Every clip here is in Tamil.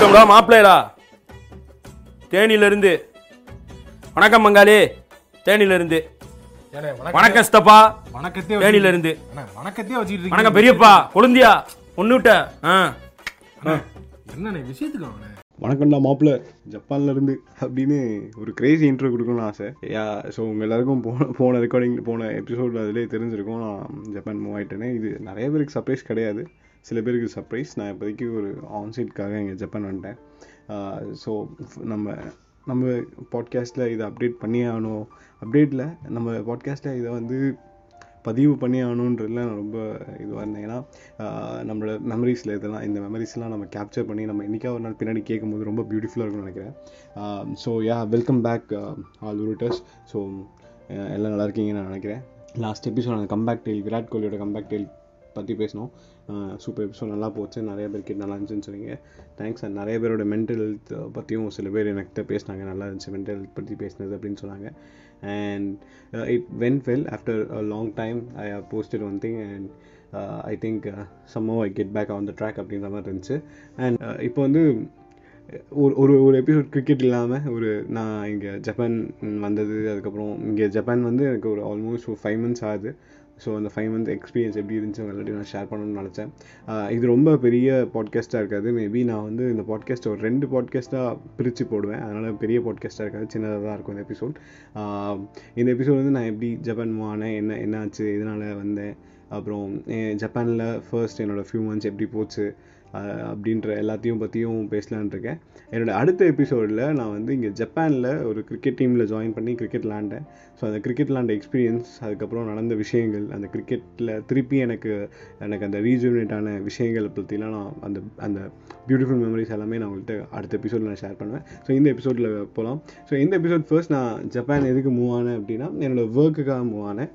வணக்கம்டா மாப்பிள்ளைடா. தேனியிலிருந்து வணக்கம் மங்காளி தேனியிலிருந்து வணக்கம் ஸ்தப்பா வணக்கத்தையே தேனியில வச்சுக்கிட்டு- இருந்து அண்ணா, வணக்கத்தையே வச்சுக்கிட்டு இருக்கீங்க. வணக்கம் பெரியப்பா. கொழுந்தியா ஒன்னுட்ட ஆ. அண்ணா, என்னண்ணே விஷயத்துக்கு அவனே வணக்கம்டா மாப்பிள்ள. ஜப்பான்ல இருந்து அப்படின்னு ஒரு கிரேசி இன்ட்ரோ கொடுக்கணும்னு ஆசை. யா ஸோ உங்கள் எல்லாருக்கும் போன போன ரெக்கார்டிங் போன எபிசோட் அதிலே தெரிஞ்சிருக்கும். நான் ஜப்பான் மூவ் ஆயிட்டேனே. இது நிறைய பேருக்கு சர்ப்ரைஸ் கிடையாது. சில பேருக்கு சர்ப்ரைஸ் நான் இப்போதைக்கு ஒரு ஆன்சைட்காக இங்கே ஜப்பான் வந்துட்டேன். ஸோ நம்ம நம்ம பாட்காஸ்ட்டில் இதை அப்டேட் பண்ணியே ஆகணும். அப்டேட்டில் நம்ம பாட்காஸ்ட்டில் இதை வந்து பதிவு பண்ணி ஆகணுன்றதுல நான் ரொம்ப இதுவாக இருந்தேன். ஏன்னா நம்மளோட மெமரிஸில் இதெல்லாம் இந்த மெமரிஸ்லாம் நம்ம கேப்சர் பண்ணி நம்ம என்னைக்கா ஒரு நாள் பின்னாடி கேட்கும்போது ரொம்ப பியூட்டிஃபுல்லாக இருக்கும்னு நினைக்கிறேன். So ya welcome back all routers so எல்லாம் நல்லா இருக்கீங்கன்னு நான் நினைக்கிறேன். லாஸ்ட் எபிசோட் அந்த கம்பேக் டெயில் விராட் கோலியோட கம்பேக் டெயில் பற்றி பேசினோம். சூப்பர் எபிசோட் நல்லா போச்சு. நிறைய பேர் கிட்ட நல்லா இருந்துச்சுன்னு சொன்னீங்க. தேங்க்ஸ் அண்ட் நிறைய பேரோட மென்டல் ஹெல்த் பற்றியும் சில பேர் என்கிட்ட பேசினாங்க. நல்லா இருந்துச்சு மென்டல் ஹெல்த் பற்றி பேசினது அப்படின்னு சொன்னாங்க. And it when well after a long time I have posted one thing and I think somehow I get back on the track அப்படின்ற மாதிரி இருந்துச்சு. அண்ட் uh, இப்போ வந்து ஒரு ஒரு ஒரு எபிசோட் கிரிக்கெட் இல்லாமல் ஒரு நான் இங்கே ஜப்பான் வந்தது. அதுக்கப்புறம் இங்கே ஜப்பான் வந்து எனக்கு ஒரு ஆல்மோஸ்ட் ஒரு ஃபைவ் மந்த்ஸ் ஆகுது. ஸோ அந்த ஃபைவ் மந்த் எக்ஸ்பீரியன்ஸ் எப்படி இருந்துச்சு எல்லாத்தையும் நான் ஷேர் பண்ணணும்னு நினச்சேன். இது ரொம்ப பெரிய பாட்காஸ்ட்டாக இருக்காது. மேபி நான் வந்து இந்த பாட்காஸ்ட் ஒரு ரெண்டு பாட்காஸ்ட்டாக பிரித்து போடுவேன். அதனால் பெரிய பாட்காஸ்ட்டாக இருக்காது. சின்னதாக தான் இருக்கும் இந்த எபிசோட் இந்த எபிசோட் வந்து நான் எப்படி ஜப்பான் மூவ் என்ன என்னாச்சு எதனால் வந்தேன் அப்புறம் ஜப்பானில் ஃபர்ஸ்ட் என்னோடய ஃபியூ மந்த்ஸ் எப்படி போச்சு அப்படின்ற எல்லாத்தையும் பற்றியும் பேசலான் இருக்கேன். என்னோட அடுத்த எபிசோடில் நான் வந்து இங்கே ஜப்பானில் ஒரு கிரிக்கெட் டீமில் ஜாயின் பண்ணி கிரிக்கெட் விளாண்டேன் ஸோ அந்த கிரிக்கெட் விளாண்ட எக்ஸ்பீரியன்ஸ் அதுக்கப்புறம் நடந்த விஷயங்கள் அந்த கிரிக்கெட்டில் திருப்பி எனக்கு எனக்கு அந்த ரீஜுனேட் விஷயங்களை பற்றிலாம் நான் அந்த அந்த பியூட்டிஃபுல் மெமரிஸ் எல்லாமே நான் உங்கள்கிட்ட அடுத்த எபிசோடில் நான் ஷேர் பண்ணுவேன். ஸோ இந்த எபிசோடில் போகலாம் ஸோ இந்த எபிசோட் ஃபர்ஸ்ட் நான் ஜப்பான் எதுக்கு மூவ் ஆனேன் அப்படின்னா என்னோட ஒர்க்குக்காக மூவ் ஆனேன்.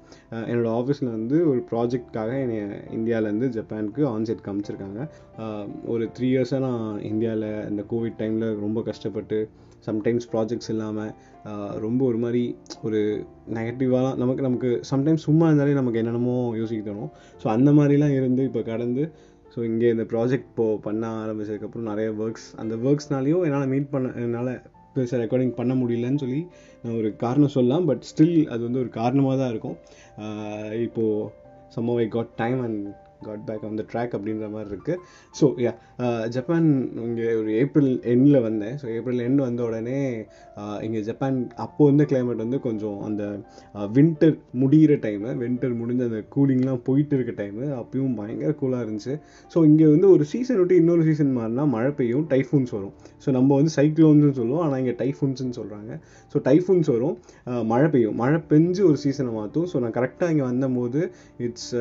என்னோடய என்னோட ஆஃபீஸில் வந்து ஒரு ப்ராஜெக்ட்காக என்னை இந்தியாவிலேருந்து ஜப்பானுக்கு ஆன்சைட் காமிச்சிருக்காங்க. ஒரு த்ரீ இயர்ஸாக நான் இந்தியாவில் இந்த கோவிட் டைமில் ரொம்ப கஷ்டப்பட்டு சம்டைம்ஸ் ப்ராஜெக்ட்ஸ் இல்லாமல் ரொம்ப ஒரு மாதிரி ஒரு நெகட்டிவாக நமக்கு நமக்கு சம்டைம்ஸ் சும்மா இருந்தாலே நமக்கு என்னென்னமோ யோசிக்க தோணும். ஸோ அந்த மாதிரிலாம் இருந்து இப்போ கடந்து ஸோ இங்கே இந்த ப்ராஜெக்ட் இப்போது பண்ண ஆரம்பிச்சதுக்கப்புறம் நிறைய ஒர்க்ஸ் அந்த ஒர்க்ஸ்னாலேயும் என்னால் மீட் பண்ண என்னால் பெருசாக ரெக்கார்டிங் பண்ண முடியலன்னு சொல்லி நான் ஒரு காரணம் சொல்லலாம். பட் ஸ்டில் அது வந்து ஒரு காரணமாக தான் இருக்கும் இப்போது somehow I got time and got back on the track அப்படின்ற மாதிரி இருக்குது ஸோ யா ஜப்பான் uh, இங்கே ஒரு ஏப்ரல் எண்டில் வந்தேன். ஸோ ஏப்ரல் எண்ட் வந்த உடனே uh, இங்கே ஜப்பான் அப்போது இருந்த கிளைமேட் வந்து கொஞ்சம் அந்த வின்டர் முடிகிற டைமு வின்டர் முடிஞ்ச அந்த கூலிங்லாம் போயிட்டு இருக்க டைமு அப்பயும் பயங்கர கூலாக இருந்துச்சு. ஸோ இங்கே வந்து ஒரு சீசன் விட்டு இன்னொரு சீசன் மாறினா மழை பெய்யும் டைஃபூன்ஸ் வரும். ஸோ நம்ம வந்து சைக்ளோன்ஸ்னு சொல்லுவோம் ஆனால் இங்கே டைஃபூன்ஸ்னு சொல்கிறாங்க ஸோ டைஃபூன்ஸ் வரும் uh, மழை பெய்யும். மழை பெஞ்சு ஒரு சீசனை மாற்றும் ஸோ நான் கரெக்டாக இங்கே வந்தபோது it's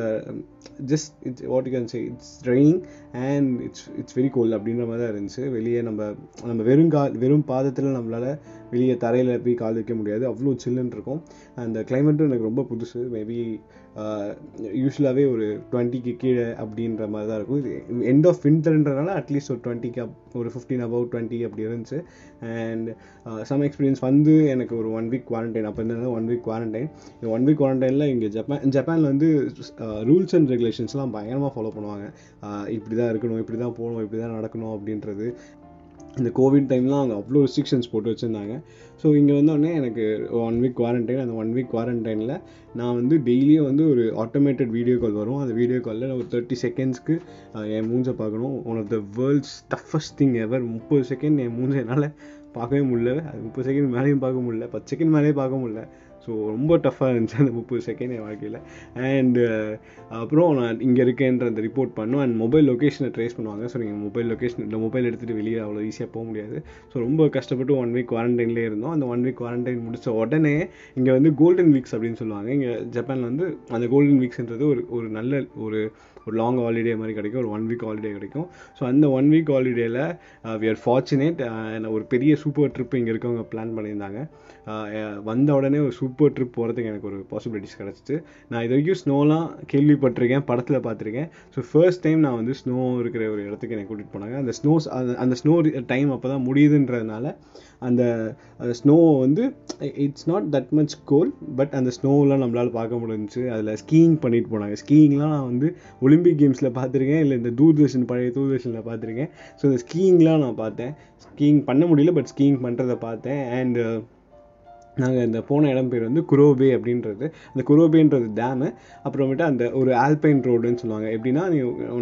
just it's what you can say it's training and it's it's very cold அப்படின்ற மாதிரி தான் இருந்துச்சு. வெளியே நம்ம நம்ம வெறும் கா வெறும் பாதத்தில் நம்மளால் வெளியே தரையில் போய் கால் வைக்க முடியாது. அவ்வளோ சில்லுன்னு இருக்கும். அந்த கிளைமேட்டும் எனக்கு ரொம்ப புதுசு. மேபி யூஸ்வலாகவே ஒரு டுவெண்ட்டிக்கு கீழே அப்படின்ற மாதிரி தான் இருக்கும். இது எண்ட் ஆஃப் வின்டர்ன்றனால அட்லீஸ்ட் ஒரு டுவெண்ட்டிக்கு அப் ஒரு ஃபிஃப்டீன் அபவ் டுவெண்ட்டி அப்படி இருந்துச்சு. அண்ட் சம் எக்ஸ்பீரியன்ஸ் வந்து எனக்கு ஒரு ஒன் வீக் குவாரண்டைன் அப்போ இருந்தது ஒன் வீக் குவாரண்டைன் இந்த ஒன் வீக் குவாரண்டைனில் இங்கே ஜப்பான் ஜப்பானில் வந்து ரூல்ஸ் அண்ட் ரெகுலேஷன்ஸ்லாம் பயங்கரமாக ஃபாலோ பண்ணுவாங்க. இப்படி தான் இருக்கணும் இப்படி தான் போகணும் இப்படி தான் நடக்கணும் அப்படின்றது. இந்த கோவிட் டைம்லாம் அவங்க அவ்வளோ ரெஸ்ட்ரிக்ஷன்ஸ் போட்டு வச்சுருந்தாங்க. ஸோ இங்கே வந்தோடனே எனக்கு ஒன் வீக் குவாரண்டைன் அந்த ஒன் வீக் குவாரண்டைனில் நான் வந்து டெய்லியும் வந்து ஒரு ஆட்டோமேட்டட் வீடியோ கால் வரும். அந்த வீடியோ காலில் ஒரு தேர்ட்டி செகண்ட்ஸ்க்கு என் மூஞ்சை பார்க்கணும். One of the world's toughest thing ever முப்பது செகண்ட் என் மூஞ்சை என்னால் பார்க்கவே முடியல. அது முப்பது செகண்ட் மேலேயும் பார்க்க முடியல. பத்து செகண்ட் மேலேயும் பார்க்க முடியல. ஸோ ரொம்ப டஃப்பாக இருந்துச்சு அந்த முப்பது செகண்ட் என் வாழ்க்கையில். அண்டு uh, அப்புறம் நான் இங்கே இருக்கேன்ற அந்த ரிப்போர்ட் பண்ணும். அண்ட் மொபைல் லொக்கேஷனை ட்ரேஸ் பண்ணுவாங்க. ஸோ நீங்கள் மொபைல் லொக்கேஷன் இந்த மொபைல் எடுத்துகிட்டு வெளியே அவ்வளோ ஈஸியாக போக முடியாது. ஸோ ரொம்ப கஷ்டப்பட்டு ஒன் வீக் குவாரண்டைன்லேயே இருந்தோம். அந்த ஒன் வீக் குவாரண்டைன் முடிச்ச உடனே இங்கே வந்து கோல்டன் வீக்ஸ் அப்படின்னு சொல்லுவாங்க. இங்கே ஜப்பானில் வந்து அந்த கோல்டன் வீக்ஸ்ன்றது ஒரு ஒரு நல்ல ஒரு ஒரு லாங் ஹாலிடே மாதிரி கிடைக்கும் ஒரு ஒன் வீக் ஹாலிடே கிடைக்கும். ஸோ அந்த ஒன் வீக் ஹாலிடேயில் வி ஆர் ஃபார்ச்சுனேட் ஒரு பெரிய சூப்பர் ட்ரிப் இங்கே இருக்கவங்க பிளான் பண்ணியிருந்தாங்க. Uh, eh, வந்த உடனே ஒரு சூப்பர் ட்ரிப் போகிறதுக்கு எனக்கு ஒரு பாசிபிலிட்டிஸ் கிடச்சிச்சு. நான் இது வரைக்கும் ஸ்னோலாம் கேள்விப்பட்டிருக்கேன் படத்தில் பார்த்துருக்கேன். ஸோ ஃபர்ஸ்ட் டைம் நான் வந்து ஸ்னோ இருக்கிற ஒரு இடத்துக்கு என்னை கூட்டிகிட்டு போனாங்க. அந்த ஸ்னோஸ் அந்த ஸ்னோ டைம் அப்போ தான் முடியுதுன்றதுனால அந்த ஸ்னோ வந்து it's not that much cold but அந்த ஸ்னோவெலாம் நம்மளால் பார்க்க முடிஞ்சுச்சு. அதில் ஸ்கீயிங் பண்ணிட்டு போனாங்க. ஸ்கீயிங்லாம் நான் வந்து ஒலிம்பிக் கேம்ஸில் பார்த்துருக்கேன். இல்லை இந்த தூர்தர்ஷன் பழைய தூர்தர்ஷனில் பார்த்துருக்கேன். ஸோ இந்த ஸ்கீயிங்லாம் நான் பார்த்தேன். ஸ்கீயிங் பண்ண முடியல பட் ஸ்கீயிங் பண்ணுறதை பார்த்தேன். அண்ட் நாங்கள் இந்த போன இடம் பேர் வந்து குரோபே அப்படின்றது. அந்த குரோபேன்றது டேமு அப்புறமேட்டு அந்த ஒரு ஆல்பைன் ரோடுன்னு சொல்லுவாங்க. எப்படின்னா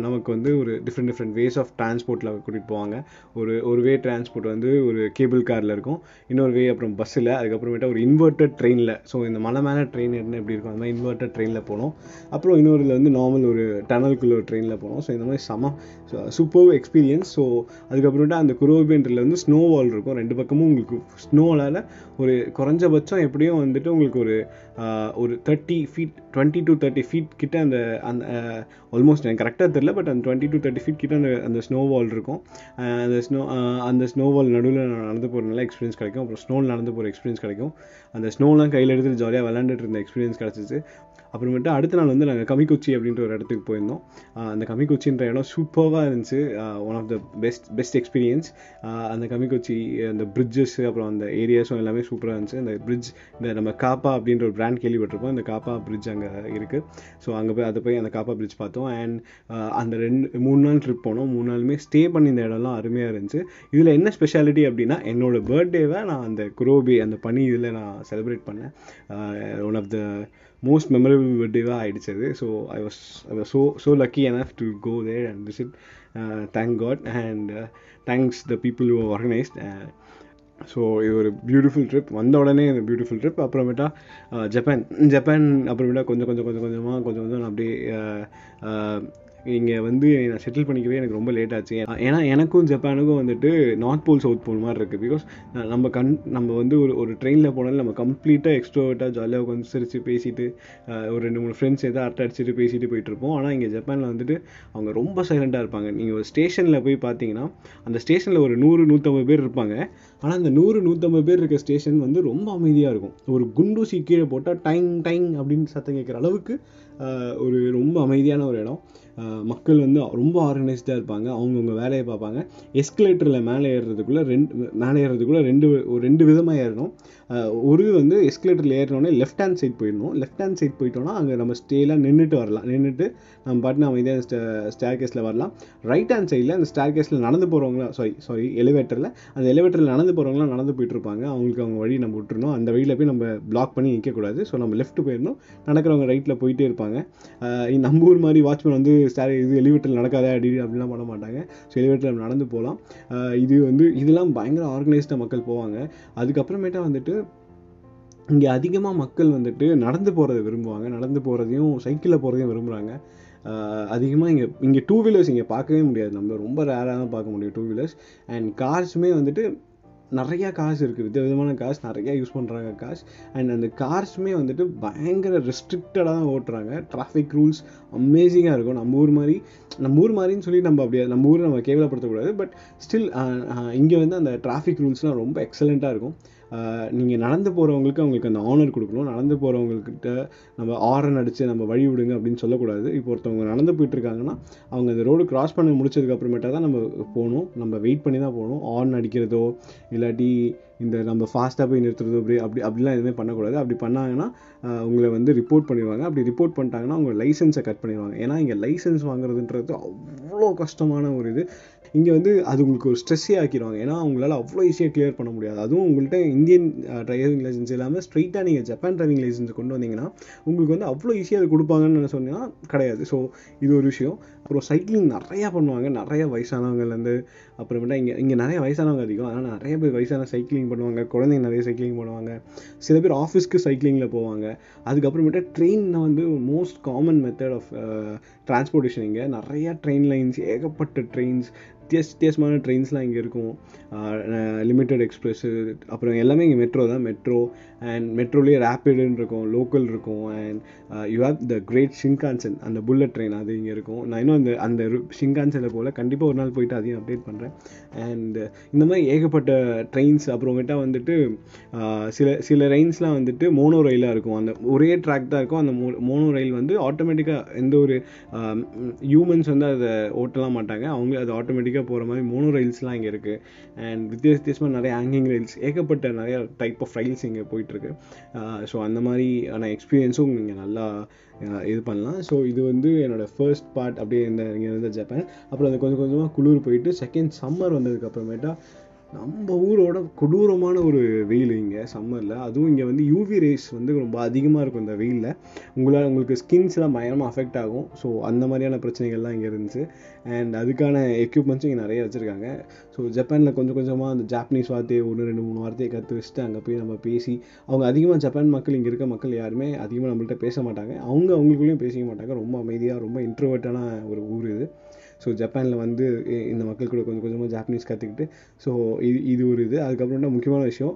நமக்கு வந்து ஒரு டிஃப்ரெண்ட் டிஃப்ரெண்ட் வேஸ் ஆஃப் டிரான்ஸ்போர்ட்டில் கூட்டிகிட்டு போவாங்க. ஒரு ஒரு வே டிரான்ஸ்போர்ட் வந்து ஒரு கேபிள் காரில் இருக்கும். இன்னொரு வே அப்புறம் பஸ்ஸில் அதுக்கப்புறமேட்டா ஒரு இன்வெர்ட்டட் ட்ரெயினில் ஸோ இந்த மலை மேலே ட்ரெயின் என்ன எப்படி இருக்கும்? அந்த மாதிரி இன்வெர்ட்டட் ட்ரெயினில் போனோம். அப்புறம் இன்னொருல வந்து நார்மல் ஒரு டனலுக்குள்ள ஒரு ட்ரெயினில் போனோம். ஸோ இந்த மாதிரி செம சூப்பர் எக்ஸ்பீரியன்ஸ் ஸோ அதுக்கப்புறமேட்டா அந்த குரோபேன்றதில் வந்து ஸ்னோ வால் இருக்கும். ரெண்டு பக்கமும் உங்களுக்கு ஸ்னோவால் ஒரு குறைஞ்ச குறைஞ்சபட்சம் எப்படியும் வந்துட்டு உங்களுக்கு ஒரு ஒரு thirty feet twenty to thirty feet கிட்ட அந்த அந்த ஆல்மோஸ்ட் எனக்கு கரெக்டாக தெரில பட் அந்த டுவெண்ட்டி டு தேர்ட்டி ஃபீட் கிட்ட அந்த அந்த ஸ்னோ வால் இருக்கும். அந்த ஸ்னோ அந்த ஸ்னோ வால் நடுவில் நடந்து போகிற நல்ல எக்ஸ்பீரியன்ஸ் கிடைக்கும். அப்புறம் ஸ்னோவில் நடந்து போகிற எக்ஸ்பீரியன்ஸ் கிடைக்கும். அந்த ஸ்னோலாம் கையில் எடுத்துட்டு ஜாலியாக விளாண்டுட்டு இருந்த எக்ஸ்பீரியன்ஸ் கிடச்சிச்சு. அப்புறமேட்டு அடுத்த நாள் வந்து நாங்கள் கமிக்குச்சி அப்படின்ற ஒரு இடத்துக்கு போயிருந்தோம். அந்த கமிக்குச்சின்ற இடம் சூப்பராக இருந்துச்சு. One of the best best experience அந்த கமிக்குச்சி அந்த பிரிட்ஜஸ் அப்புறம் அந்த ஏரியாஸும் எல்லாமே சூப்பராக இருந்துச்சு. அந்த பிரிட்ஜ் இந்த நம்ம காப்பா அப்படின்ற ஒரு பிராண்ட் கேள்விப்பட்டிருப்போம். இந்த காப்பா பிரிட்ஜ் அங்கே இருக்குது ஸோ அங்கே போய் அதை போய் அந்த காப்பா பிரிட்ஜ் பார்த்தோம். அண்ட் அந்த ரெண்டு மூணு நாள் ட்ரிப் போனோம். மூணு நாளுமே ஸ்டே பண்ணி இந்த இடம்லாம் அருமையாக இருந்துச்சு. இதில் என்ன ஸ்பெஷாலிட்டி அப்படின்னா என்னோட பர்த்டேவை நான் அந்த குரோபி அந்த பனி இதில் நான் செலிப்ரேட் பண்ணேன். One of the most memorable பர்த்டேவாக ஆயிடுச்சு அது. So I was I was so so lucky enough to go there and visit thank God and thanks the people who organised so இது ஒரு பியூட்டிஃபுல் ட்ரிப் வந்த உடனே இந்த பியூட்டிஃபுல் ட்ரிப் அப்புறமேட்டா uh, ஜப்பான் ஜப்பான் அப்புறமேட்டா கொஞ்சம் கொஞ்சம் கொஞ்சம் கொஞ்சமாக கொஞ்சம் கொஞ்சம் நான் அப்படியே uh, uh, இங்கே வந்து நான் செட்டில் பண்ணிக்கவே எனக்கு ரொம்ப லேட் ஆச்சு. ஏன்னா- ஏன்னா எனக்கும் ஜப்பானுக்கும் வந்துட்டு நார்த் போல் சவுத் போல் மாதிரி இருக்குது பிகாஸ் நம்ம கண் நம்ம வந்து ஒரு ஒரு ட்ரெயினில் போனாலும் நம்ம கம்ப்ளீட்டாக எக்ஸ்ட்ரோவர்ட்டாக ஜாலியாக உட்காந்து சிரித்து பேசிட்டு ஒரு ரெண்டு மூணு ஃப்ரெண்ட்ஸ் எதாவது அரட்டை அடிச்சுட்டு பேசிட்டு போயிட்டுருப்போம் ஆனால் இங்கே ஜப்பானில் வந்துட்டு அவங்க ரொம்ப சைலண்ட்டாக இருப்பாங்க. நீங்கள் ஒரு ஸ்டேஷனில் போய் பார்த்தீங்கன்னா அந்த ஸ்டேஷனில் ஒரு நூறு நூற்றம்பது பேர் இருப்பாங்க. ஆனால் அந்த நூறு நூற்றம்பது பேர் இருக்க ஸ்டேஷன் வந்து ரொம்ப அமைதியாக இருக்கும். ஒரு குண்டூசி கீழே போட்டால் டைங் டைங் அப்படின்னு சத்தம் கேட்குற அளவுக்கு ஒரு ரொம்ப அமைதியான ஒரு இடம். மக்கள் வந்து ரொம்ப ஆர்கனைஸ்டாக இருப்பாங்க. அவங்கவுங்க வேலையை பார்ப்பாங்க. எஸ்கலேட்டரில் மேலே ஏறுறதுக்குள்ளே ரெண்டு மேலே ஏறுறதுக்குள்ளே ரெண்டு ஒரு ரெண்டு விதமாக ஏறணும். ஒரு வந்து எஸ்கலேட்டரில் ஏறினோடனே லெஃப்ட் ஹேண்ட் சைட் போயிடணும். லெஃப்ட் ஹேண்ட் சைட் போயிட்டோம்னா அங்கே நம்ம ஸ்டேலாம் நின்றுட்டு வரலாம். நின்றுட்டு நம்ம பாட்டு நம்ம இதே ஸ்டேர் கேஸில் வரலாம். ரைட் ஹேண்ட் சைடில் அந்த ஸ்டேர் கேஸில் நடந்து போகிறவங்களாம் சாரி சாரி எலிவேட்டரில் அந்த எலிவேட்டரில் நடந்து போகிறவங்களாம் நடந்து போயிட்டு இருப்பாங்க அவங்களுக்கு அவங்க வழி நம்ம விட்டுருணும் அந்த வழியில் போய் நம்ம பிளாக் பண்ணி நிற்கக்கூடாது ஸோ நம்ம லெஃப்ட் போயிடணும். நடக்கிறவங்க ரைட்டில் போயிட்டே இருப்பாங்க. நம்ம ஊர் மாதிரி வாட்ச்மேன் வந்து ஸ்டேர் இது எலிவேட்டரில் நடக்காத அடி அப்படிலாம் பண்ண மாட்டாங்க. ஸோ எலிவேட்டரில் நடந்து போகலாம். இது வந்து இதெல்லாம் பயங்கர ஆர்கனைஸ்டாக மக்கள் போவாங்க. அதுக்கப்புறமேட்டா வந்துட்டு இங்கே அதிகமாக மக்கள் வந்துட்டு நடந்து போகிறத விரும்புவாங்க. நடந்து போகிறதையும் சைக்கிளில் போகிறதையும் விரும்புகிறாங்க அதிகமாக இங்கே இங்கே டூ வீலர்ஸ் இங்கே பார்க்கவே முடியாது. நம்ம ரொம்ப ரேராக தான் பார்க்க முடியும் டூ வீலர்ஸ் அண்ட் கார்ஸுமே வந்துட்டு நிறையா காசு இருக்குது. வித விதமான காசு நிறையா யூஸ் பண்ணுறாங்க காசு அண்ட் அந்த கார்ஸுமே வந்துட்டு பயங்கர ரெஸ்ட்ரிக்டடாக தான் ஓட்டுறாங்க. டிராஃபிக் ரூல்ஸ் அமேசிங்காக இருக்கும். நம்ம ஊர் மாதிரி நம்ம ஊர் மாதிரின்னு சொல்லி நம்ம அப்படியே நம்ம ஊரை நம்ம கேவலப்படுத்தக்கூடாது. பட் ஸ்டில் இங்கே வந்து அந்த டிராஃபிக் ரூல்ஸ்லாம் ரொம்ப எக்ஸலண்ட்டாக இருக்கும். நீங்கள் நடந்து போகிறவங்களுக்கு அவங்களுக்கு அந்த ஆனர் கொடுக்கணும். நடந்து போகிறவங்கக்கிட்ட நம்ம ஆரன் அடித்து நம்ம வழி விடுங்க அப்படின்னு சொல்லக்கூடாது. இப்போ ஒருத்தவங்க நடந்து போயிட்டுருக்காங்கன்னா அவங்க அந்த ரோடு கிராஸ் பண்ணி முடிச்சதுக்கப்புறமேட்டா தான் நம்ம போகணும். நம்ம வெயிட் பண்ணி தான் போகணும். ஆர்ன் அடிக்கிறதோ இல்லாட்டி இந்த நம்ம ஃபாஸ்ட்டாக போய் நிறுத்துறதோ அப்படி அப்படி அப்படிலாம் எதுவுமே பண்ணக்கூடாது. அப்படி பண்ணாங்கன்னா உங்களை வந்து ரிப்போர்ட் பண்ணிடுவாங்க. அப்படி ரிப்போர்ட் பண்ணிட்டாங்கன்னா உங்கள் லைசன்ஸை கட் பண்ணிடுவாங்க. ஏன்னா இங்கே லைசன்ஸ் வாங்குறதுன்றது அவ்வளோ கஷ்டமான ஒரு இது. இங்கே வந்து அது உங்களுக்கு ஒரு ஸ்ட்ரெஸ்ஸே ஆக்கிடுவாங்க ஏன்னா உங்களால் அவ்வளோ ஈஸியாக கிளியர் பண்ண முடியாது. அதுவும் உங்கள்கிட்ட இந்தியன் டிரைவிங் லைசன்ஸ் இல்லாமல் ஸ்ட்ரைட்டாக நீங்கள் ஜப்பான் டிரைவிங் லைசன்ஸ் கொண்டு வந்தீங்கன்னா உங்களுக்கு வந்து அவ்வளோ ஈஸியாக அது கொடுப்பாங்கன்னு சொன்னால் கிடையாது. ஸோ இது ஒரு விஷயம். அப்புறம் சைக்கிளிங் நிறையா பண்ணுவாங்க. நிறைய வயசானவங்கலேருந்து அப்புறமேட்டா இங்கே இங்கே நிறைய வயசானவங்க அதிகம். அதனால் நிறைய பேர் வயசான சைக்கிளிங் பண்ணுவாங்க. குழந்தைங்க நிறைய சைக்கிளிங் பண்ணுவாங்க. சில பேர் ஆஃபீஸ்க்கு சைக்கிளிங்கில் போவாங்க. அதுக்கப்புறமேட்டா ட்ரெயினில் வந்து most common method of transportation இங்கே. நிறையா ட்ரெயின் லைன்ஸ் ஏகப்பட்ட ட்ரெயின்ஸ் வித்தியாச வித்தியாசமான ட்ரெயின்ஸ்லாம் இங்கே இருக்கும். லிமிட்டட் எக்ஸ்பிரஸ்ஸு அப்புறம் எல்லாமே இங்கே மெட்ரோ தான். மெட்ரோ அண்ட் மெட்ரோலேயே ரேப்பிடுன்னு இருக்கும் லோக்கல் இருக்கும். And you have the great Shinkansen அந்த புல்லட் ட்ரெயின் அது இங்கே இருக்கும். நான் இன்னும் அந்த அந்த ஷிங்கான்சனில் போல் கண்டிப்பாக ஒரு நாள் போயிட்டு அதையும் அப்டேட் பண்ணுறேன் அண்ட் இந்த மாதிரி ஏகப்பட்ட ட்ரெயின்ஸ் அப்புறமேட்டா வந்துட்டு சில சில ரயில்ஸ்லாம் வந்துட்டு மோனோ ரயிலாக இருக்கும். அந்த ஒரே ட்ராக் தான் இருக்கும். அந்த மோ மோனோ ரயில் வந்து ஆட்டோமேட்டிக்காக எந்த ஒரு ஹியூமன்ஸ் வந்து அதை ஓட்டலாம் மாட்டாங்க. அவங்க அது ஆட்டோமேட்டிக்காக ஆட்டோமேட்டிக்காக போகிற மாதிரி மோனோ ரயில்ஸ்லாம் இங்கே இருக்குது அண்ட் வித்தியாச வித்தியாசமாக நிறைய ஹேங்கிங் ரயில்ஸ் ஏகப்பட்ட நிறைய டைப் ஆஃப் ரயில்ஸ் இங்கே போயிட்டுருக்கு. ஸோ அந்த மாதிரியான எக்ஸ்பீரியன்ஸும் இங்கே நல்லா இது பண்ணலாம். ஸோ இது வந்து என்னோட ஃபர்ஸ்ட் பார்ட் அப்படியே இந்த இங்கே இருந்த ஜப்பான் அப்புறம் அது கொஞ்சம் கொஞ்சமாக குளிர் போயிட்டு செகண்ட் சம்மர் வந்ததுக்கு அப்புறமேட்டா நம்ம ஊரோட கொடூரமான ஒரு வெயில் இங்கே சம்மரில் அதுவும் இங்கே வந்து யூவி ரேஸ் வந்து ரொம்ப அதிகமாக இருக்கும் இந்த வெயிலில். உங்களால் உங்களுக்கு ஸ்கின்ஸ்லாம் பயங்கரமாக அஃபெக்ட் ஆகும். ஸோ அந்த மாதிரியான பிரச்சனைகள்லாம் இங்கே இருந்துச்சு. அண்ட் அதுக்கான எக்யூப்மெண்ட்ஸும் இங்கே நிறைய வச்சுருக்காங்க. ஸோ ஜப்பானில் கொஞ்சம் கொஞ்சமாக அந்த ஜாப்பனீஸ் வார்த்தையை ஒன்று ரெண்டு மூணு வார்த்தையை கற்று வச்சுட்டு அங்கே போய் நம்ம பேசி அவங்க அதிகமாக ஜப்பான் மக்கள் இங்கே இருக்க மக்கள் யாருமே அதிகமாக நம்மள்கிட்ட பேச மாட்டாங்க. அவங்க அவங்களுக்குள்ளேயும் பேசிக்க மாட்டாங்க. ரொம்ப அமைதியாக ரொம்ப இன்ட்ரோவர்ட்டான ஒரு ஊர் இது. ஸோ ஜப்பானில் வந்து இந்த மக்கள் கூட கொஞ்சம் கொஞ்சமாக ஜாப்பனீஸ் கற்றுக்கிட்டு ஸோ இது இது ஒரு இது. அதுக்கப்புறம் தான் முக்கியமான விஷயம்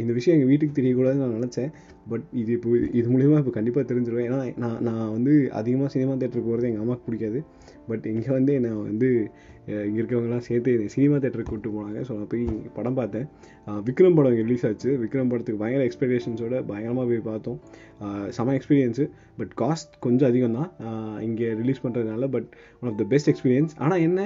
இந்த விஷயம் எங்கள் வீட்டுக்கு தெரியக்கூடாதுன்னு நான் நினச்சேன். பட் இது இப்போ இது மூலிமா இப்போ கண்டிப்பாக தெரிஞ்சிருவேன் ஏன்னா நான் நான் வந்து அதிகமாக சினிமா தேட்டருக்கு போகிறது எங்கள் அம்மாவுக்கு பிடிக்காது. பட் இங்கே வந்து என்னை வந்து இங்கே இருக்கிறவங்கலாம் சேர்த்து என்னை சினிமா தேட்டருக்கு கூப்பிட்டு போனாங்க. ஸோ நான் போய் படம் பார்த்தேன். விக்ரம் படம் ரிலீஸ் ஆச்சு. விக்ரம் படத்துக்கு பயங்கர எக்ஸ்பெக்டேஷன்ஸோட பயங்கரமாக போய் பார்த்தோம். செம எக்ஸ்பீரியன்ஸு பட் காஸ்ட் கொஞ்சம் அதிகம் தான் இங்கே ரிலீஸ் பண்ணுறதுனால but one of the best experience ஆனால் என்ன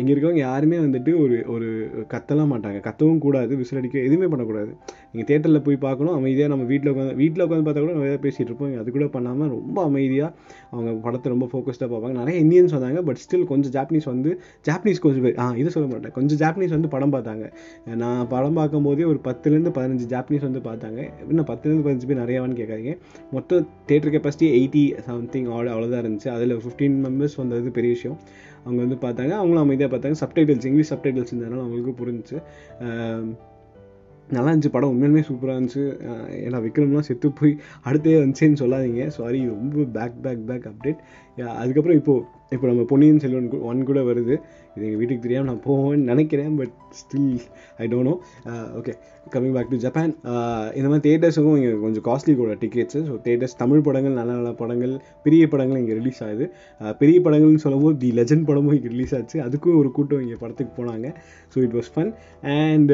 இங்கே இருக்கவங்க யாருமே வந்துட்டு ஒரு ஒரு கத்தலாம் மாட்டாங்க. கத்தவும் கூடாது விசில் அடிக்க எதுவுமே பண்ணக்கூடாது. நீங்கள் தேட்டரில் போய் பார்க்கணும். அமைதியாக நம்ம வீட்டில் உட்காந்து வீட்டில் உட்காந்து பார்த்தா கூட நிறைய பேசிகிட்டு இருப்போம். அது கூட பண்ணாமல் ரொம்ப அமைதியாக அவங்க படத்தை ரொம்ப ஃபோக்கஸ்டாக பார்ப்பாங்க. நிறைய இந்தியன்ஸ் வந்தாங்க பட் ஸ்டில் கொஞ்சம் ஜாப்பனீஸ் வந்து ஜாப்பனீஸ் கொஞ்சம் பேர் ஆ இதை சொல்ல மாட்டேன். கொஞ்சம் ஜாப்பனீஸ் வந்து படம் பார்த்தாங்க. நான் படம் பார்க்கும்போதே ஒரு பத்துலேருந்து பதினஞ்சு ஜாப்பனீஸ் வந்து பார்த்தாங்க. இன்னும் பத்துலேருந்து பதினஞ்சு பேர் நிறையாவான்னு கேட்காதீங்க. மொத்தம் தேட்டர் கெப்பாசிட்டி எயிட்டி சம்திங் அவ்வளோ அவ்வளோதான் இருந்துச்சு. அதில் ஃபிஃப்டீன் மெம்பர்ஸ் வந்தது பெரிய விஷயம். அவங்க வந்து பார்த்தாங்க அவங்களும் அமைதியாக பார்த்தாங்க. சப்டைட்டில்ஸ் இங்கிலீஷ் சப்டைட்டில்ஸ் இருந்ததுனால அவங்களுக்கு புரிஞ்சுச்சு. நல்லா இருந்துச்சு படம். உண்மையிலுமே சூப்பராக இருந்துச்சு. ஏன்னா விக்ரம்லாம் செத்து போய் அடுத்தே வந்துச்சேன்னு சொல்லாதீங்க. சாரி ரொம்ப பேக் பேக் பேக் அப்டேட் அதுக்கப்புறம் இப்போது இப்போ நம்ம பொன்னியின் செல்வன் ஒன் கூட வருது. இது எங்கள் வீட்டுக்கு தெரியாமல் நான் போவேன்னு நினைக்கிறேன் but still I don't know okay coming back to Japan இந்த மாதிரி தேட்டர்ஸுக்கும் இங்கே கொஞ்சம் காஸ்ட்லி கூட டிக்கெட்ஸு ஸோ தேட்டர்ஸ் தமிழ் படங்கள் நல்ல நல்ல படங்கள் பெரிய படங்கள் இங்கே ரிலீஸ் ஆகுது. பெரிய படங்கள்னு சொல்லும்போது தி லெஜண்ட் படமும் இங்கே ரிலீஸ் ஆச்சு. அதுக்கும் ஒரு கூட்டம் இங்கே படத்துக்கு போனாங்க. So it was fun and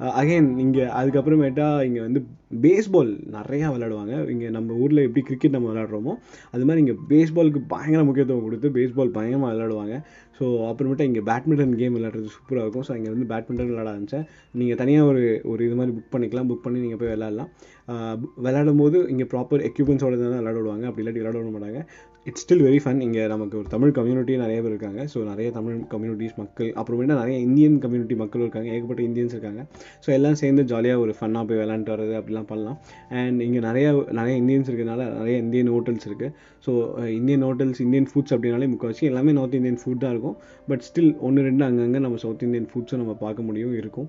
Uh, again இங்கே அதுக்கப்புறமேட்டா இங்கே வந்து பேஸ்பால் நிறையா விளாடுவாங்க இங்கே நம்ம ஊரில் எப்படி கிரிக்கெட் நம்ம விளாட்றோமோ அது மாதிரி இங்கே பேஸ்பாலுக்கு பயங்கர முக்கியத்துவம் கொடுத்து பேஸ்பால் பயங்கரமாக விளாடுவாங்க ஸோ அப்புறமேட்டா இங்கே பேட்மிண்டன் கேம் விளாட்றது சூப்பராக இருக்கும். ஸோ இங்கே வந்து பேட்மிண்டன் விளாட ஆரம்பித்தேன் நீங்கள் தனியாக ஒரு ஒரு இது மாதிரி புக் பண்ணிக்கலாம். புக் பண்ணி நீங்கள் போய் விளாட்லாம் uh, விளாடும் போது இங்கே ப்ராப்பர் எக்யூப்மெண்ட்ஸோட தான் விளாட விடுவாங்க அப்படி இல்லாட்டி விளாட விட மாட்டாங்க. இட்ஸ் ஸ்டில் வெரி ஃபன் இங்கே நமக்கு ஒரு தமிழ் கம்யூனிட்டி நிறைய பேர் இருக்காங்க. ஸோ நிறைய தமிழ் கம்யூனிட்டிஸ் மக்கள் அப்புறமேட்டா நிறைய இந்தியன் கம்யூனிட்டி மக்கள் இருக்காங்க. ஏகப்பட்ட இந்தியன்ஸ் இருக்காங்க. ஸோ எல்லாம் சேர்ந்து ஜாலியாக ஒரு ஃபன்னாக போய் விளாண்டுட்டு வர்றது அப்படிலாம் பண்ணலாம். அண்ட் இங்கே நிறைய நிறைய இந்தியன்ஸ் இருக்கிறதுனால நிறைய இந்தியன் ஹோட்டல்ஸ் இருக்குது so Indian hotels Indian foods அப்படின்னாலே முக்கால்வாசி எல்லாமே நார்த் இந்தியன் ஃபுட் தான் இருக்கும். பட் ஸ்டில் ஒன்று ரெண்டு அங்கங்கே நம்ம சவுத் இந்தியன் ஃபுட்ஸும் நம்ம பார்க்க முடியும் இருக்கும்.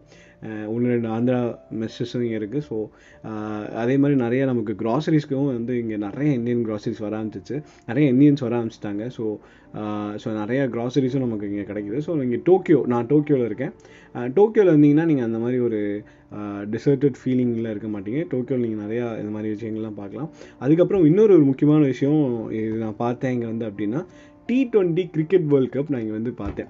ஒன்று ரெண்டு ஆந்திரா மெஸ்ஸஸும் இங்கே இருக்குது ஸோ அதே மாதிரி நிறைய நமக்கு க்ராசரிஸ்க்கும் வந்து இங்கே நிறைய இந்தியன் க்ராசரிஸ் வர ஆரம்பிச்சிச்சு. நிறைய இந்தியன்ஸ் வர ஆரம்பிச்சிட்டாங்க. ஸோ ஸோ நிறைய க்ராசரிஸும் நமக்கு இங்கே கிடைக்கிது. ஸோ இங்கே டோக்கியோ நான் டோக்கியோவில் இருக்கேன். டோக்கியோவில் இருந்தீங்கன்னா நீங்கள் அந்த மாதிரி ஒரு டிசர்டட் ஃபீலிங்கில் இருக்க மாட்டீங்க. டோக்கியோவில் நீங்கள் நிறையா இந்த மாதிரி விஷயங்கள்லாம் பார்க்கலாம். அதுக்கப்புறம் இன்னொரு ஒரு முக்கியமான விஷயம் இது நான் பார்த்தேன் இங்கே வந்து அப்படின்னா T twenty cricket world cup நான் இங்கே வந்து பார்த்தேன்.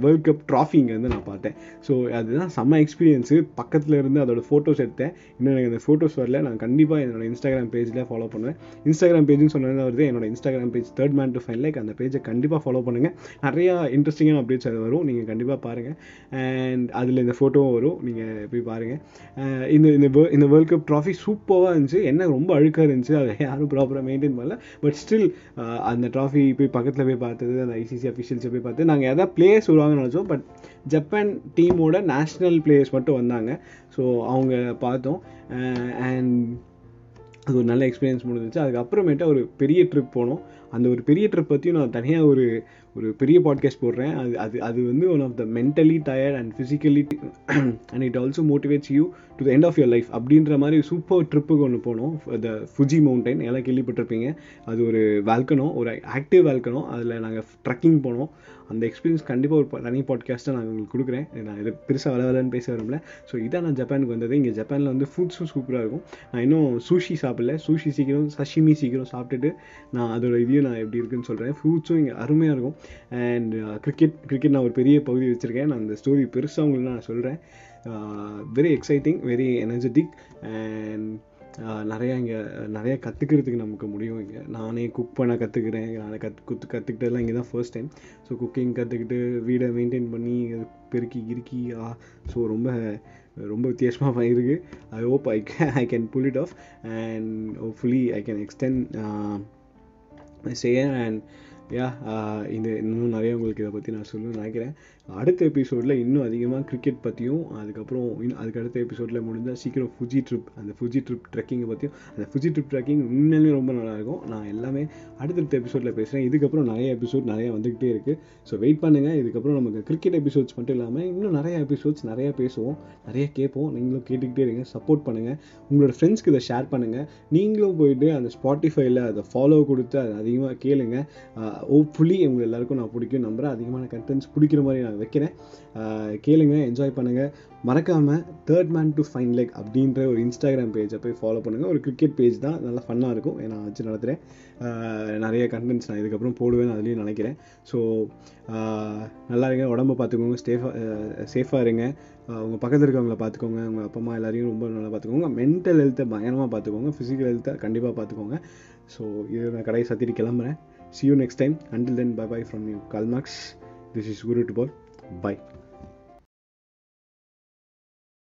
வேர்ல்ட் கப் ட்ராஃபி இங்கே வந்து நான் பார்த்தேன். ஸோ அதுதான் செம்ம எக்ஸ்பீரியன்ஸு பக்கத்தில் இருந்து அதோட ஃபோட்டோஸ் எடுத்தேன். இன்னும் எனக்கு அந்த ஃபோட்டோஸ் வரல. நான் கண்டிப்பாக என்னோட இன்ஸ்டாகிராம் பேஜில் ஃபாலோ பண்ணுவேன். இன்ஸ்டாகிராம் பேஜ்னு சொன்னது வருது என்னோட Instagram page third man to five like அந்த பேஜை கண்டிப்பாக ஃபாலோ பண்ணுங்கள் நிறையா இன்ட்ரெஸ்டிங்கான அப்டேட்ஸ் அது வரும். நீங்கள் கண்டிப்பாக பாருங்கள் அண்ட் அதில் இந்த ஃபோட்டோவும் வரும். நீங்கள் போய் பாருங்கள் இந்த இந்த வே- இந்த வேர்ல்ட் கப் ட்ராஃபி சூப்பராக இருந்துச்சு. என்ன ரொம்ப அழுக்காக இருந்துச்சு. அதை யாரும் ப்ராப்பராக மெயின்டைன் பண்ணல. பட் ஸ்டில் அந்த ட்ராஃபி போய் பக்கத்தில் போய் பார்த்தது அந்த ஐசிசி அஃபிஷியல்ஸை போய் பார்த்து நாங்கள் எதாவது பிளேயர்ஸ் வருவாங்கன்னு நினச்சோம் பட் ஜப்பான் டீமோட நேஷ்னல் பிளேயர்ஸ் மட்டும் வந்தாங்க. ஸோ அவங்க பார்த்தோம். அண்ட் அது ஒரு நல்ல எக்ஸ்பீரியன்ஸ் முடிஞ்சிச்சு. அதுக்கப்புறமேட்டு ஒரு பெரிய ட்ரிப் போனோம். அந்த ஒரு பெரிய ட்ரிப் பற்றியும் நான் தனியாக ஒரு ஒரு பெரிய பாட்காஸ்ட் போடுறேன். அது அது அது வந்து one of the mentally tired and physically and it also motivates you to the end of your life அப்படின்ற மாதிரி சூப்பர் ட்ரிப்புக்கு ஒன்று போனோம். த ஃபுஜி மவுண்டைன் எல்லாம் கேள்விப்பட்டிருப்பீங்க. அது ஒரு வேல்கனோ ஒரு ஆக்டிவ் வேல்கனோ அதில் நாங்கள் ட்ரக்கிங் போனோம். அந்த எக்ஸ்பீரியன்ஸ் கண்டிப்பாக ஒரு ப- தனி பாட்காஸ்ட்டை நான் உங்களுக்கு கொடுக்குறேன். நான் இது பெருசாக வள வளன்னு பேச விரும்பல. ஸோ இதான் நான் ஜப்பானுக்கு வந்தது. இங்கே ஜப்பானில் வந்து ஃபுட்ஸும் சூப்பராக இருக்கும். நான் இன்னும் சூஷி சாப்பிடல. சூஷி சீக்கிரம் சஷிமி சீக்கிரம் சாப்பிட்டுட்டு நான் அதோட இதையும் நான் எப்படி இருக்குன்னு சொல்கிறேன் ஃப்ரூட்ஸும் இங்கே அருமையாக இருக்கும். அண்ட் கிரிக்கெட் கிரிக்கெட் நான் ஒரு பெரிய பகுதி வச்சுருக்கேன். நான் அந்த ஸ்டோரி பெருசாக உங்களுக்கு நான் சொல்கிறேன் very exciting very energetic and நிறையா இங்கே நிறையா கற்றுக்கிறதுக்கு நமக்கு முடியும் இங்கே. நானே குக் பண்ண கற்றுக்கிறேன் நான் கற்று குத்து கற்றுக்கிட்டதெல்லாம் இங்கே தான் ஃபர்ஸ்ட் டைம் ஸோ குக்கிங் கற்றுக்கிட்டு வீடை மெயின்டைன் பண்ணி பெருக்கி கிறுக்கி ஸோ ரொம்ப ரொம்ப வித்தியாசமாக இருக்குது I hope I can I can pull it off and hopefully I can extend செய்ய அண்ட் யா uh, இந்த இன்னும் நிறைய உங்களுக்கு இதை பற்றி நான் சொல்லணும்னு நினைக்கிறேன். அடுத்த எபிசோடில் இன்னும் அதிகமாக கிரிக்கெட் பற்றியும் அதுக்கப்புறம் இன்னும் அதுக்கு அடுத்த எபிசோடில் முடிஞ்சால் சீக்கிரம் ஃபுஜி ட்ரிப் அந்த ஃபுஜி ட்ரிப் ட்ரெக்கிங்கை பற்றியும் அந்த ஃபுஜி ட்ரிப் ட்ரெக்கிங் உண்மையிலேயே ரொம்ப நல்லாயிருக்கும். நான் எல்லாமே அடுத்தடுத்த எபிசோடில் பேசுகிறேன் இதுக்கப்புறம் நிறைய எபிசோட் நிறைய வந்துக்கிட்டே இருக்குது ஸோ வெயிட் பண்ணுங்கள் இதுக்கப்புறம் நமக்கு கிரிக்கெட் எபிசோட்ஸ் மட்டும் இல்லாமல் இன்னும் நிறைய எபிசோட்ஸ் நிறைய பேசுவோம் நிறைய கேட்போம். நீங்களும் கேட்டுக்கிட்டே இருங்க சப்போர்ட் பண்ணுங்கள் உங்களோட ஃப்ரெண்ட்ஸ்க்கு இதை ஷேர் பண்ணுங்கள் நீங்களும் போயிட்டு அந்த ஸ்பாட்டிஃபைல அதை ஃபாலோ கொடுத்து அதை அதிகமாக கேளுங்க. ஹோப்ஃபுல்லி உங்கள் எல்லாருக்கும் நான் பிடிக்கும் நம்புகிறேன் அதிகமான கண்டென்ட்ஸ் பிடிக்கிற மாதிரி நான் வைக்கிறேன். கேளுங்க என்ஜாய் பண்ணுங்கள் மறக்காமல் third man to fine leg அப்படின்ற ஒரு இன்ஸ்டாகிராம் பேஜை போய் ஃபாலோ பண்ணுங்கள் ஒரு கிரிக்கெட் பேஜ் தான். நல்லா ஃபன்னாக இருக்கும். நான் வச்சு நடத்துகிறேன் நிறைய கண்டென்ட்ஸ் நான் இதுக்கப்புறம் போடுவேன் அதுலேயும் நினைக்கிறேன். ஸோ நல்லா இருங்க. உடம்ப பார்த்துக்கோங்க. ஸ்டேஃபாக சேஃபாக இருங்க. அவங்க உங்கள் பக்கத்தில் இருக்கவங்கள பார்த்துக்கோங்க. உங்கள் அப்பா அம்மா எல்லாரையும் ரொம்ப நல்லா பார்த்துக்கோங்க. மென்டல் ஹெல்த்தை பயங்கரமாக பார்த்துக்கோங்க. ஃபிசிக்கல் ஹெல்த்தை கண்டிப்பாக பார்த்துக்கோங்க. ஸோ இது நான் கடையை சத்திட்டு கிளம்புறேன். See you next time. Until then bye bye from you Kalmax. This is Guru to Ball bye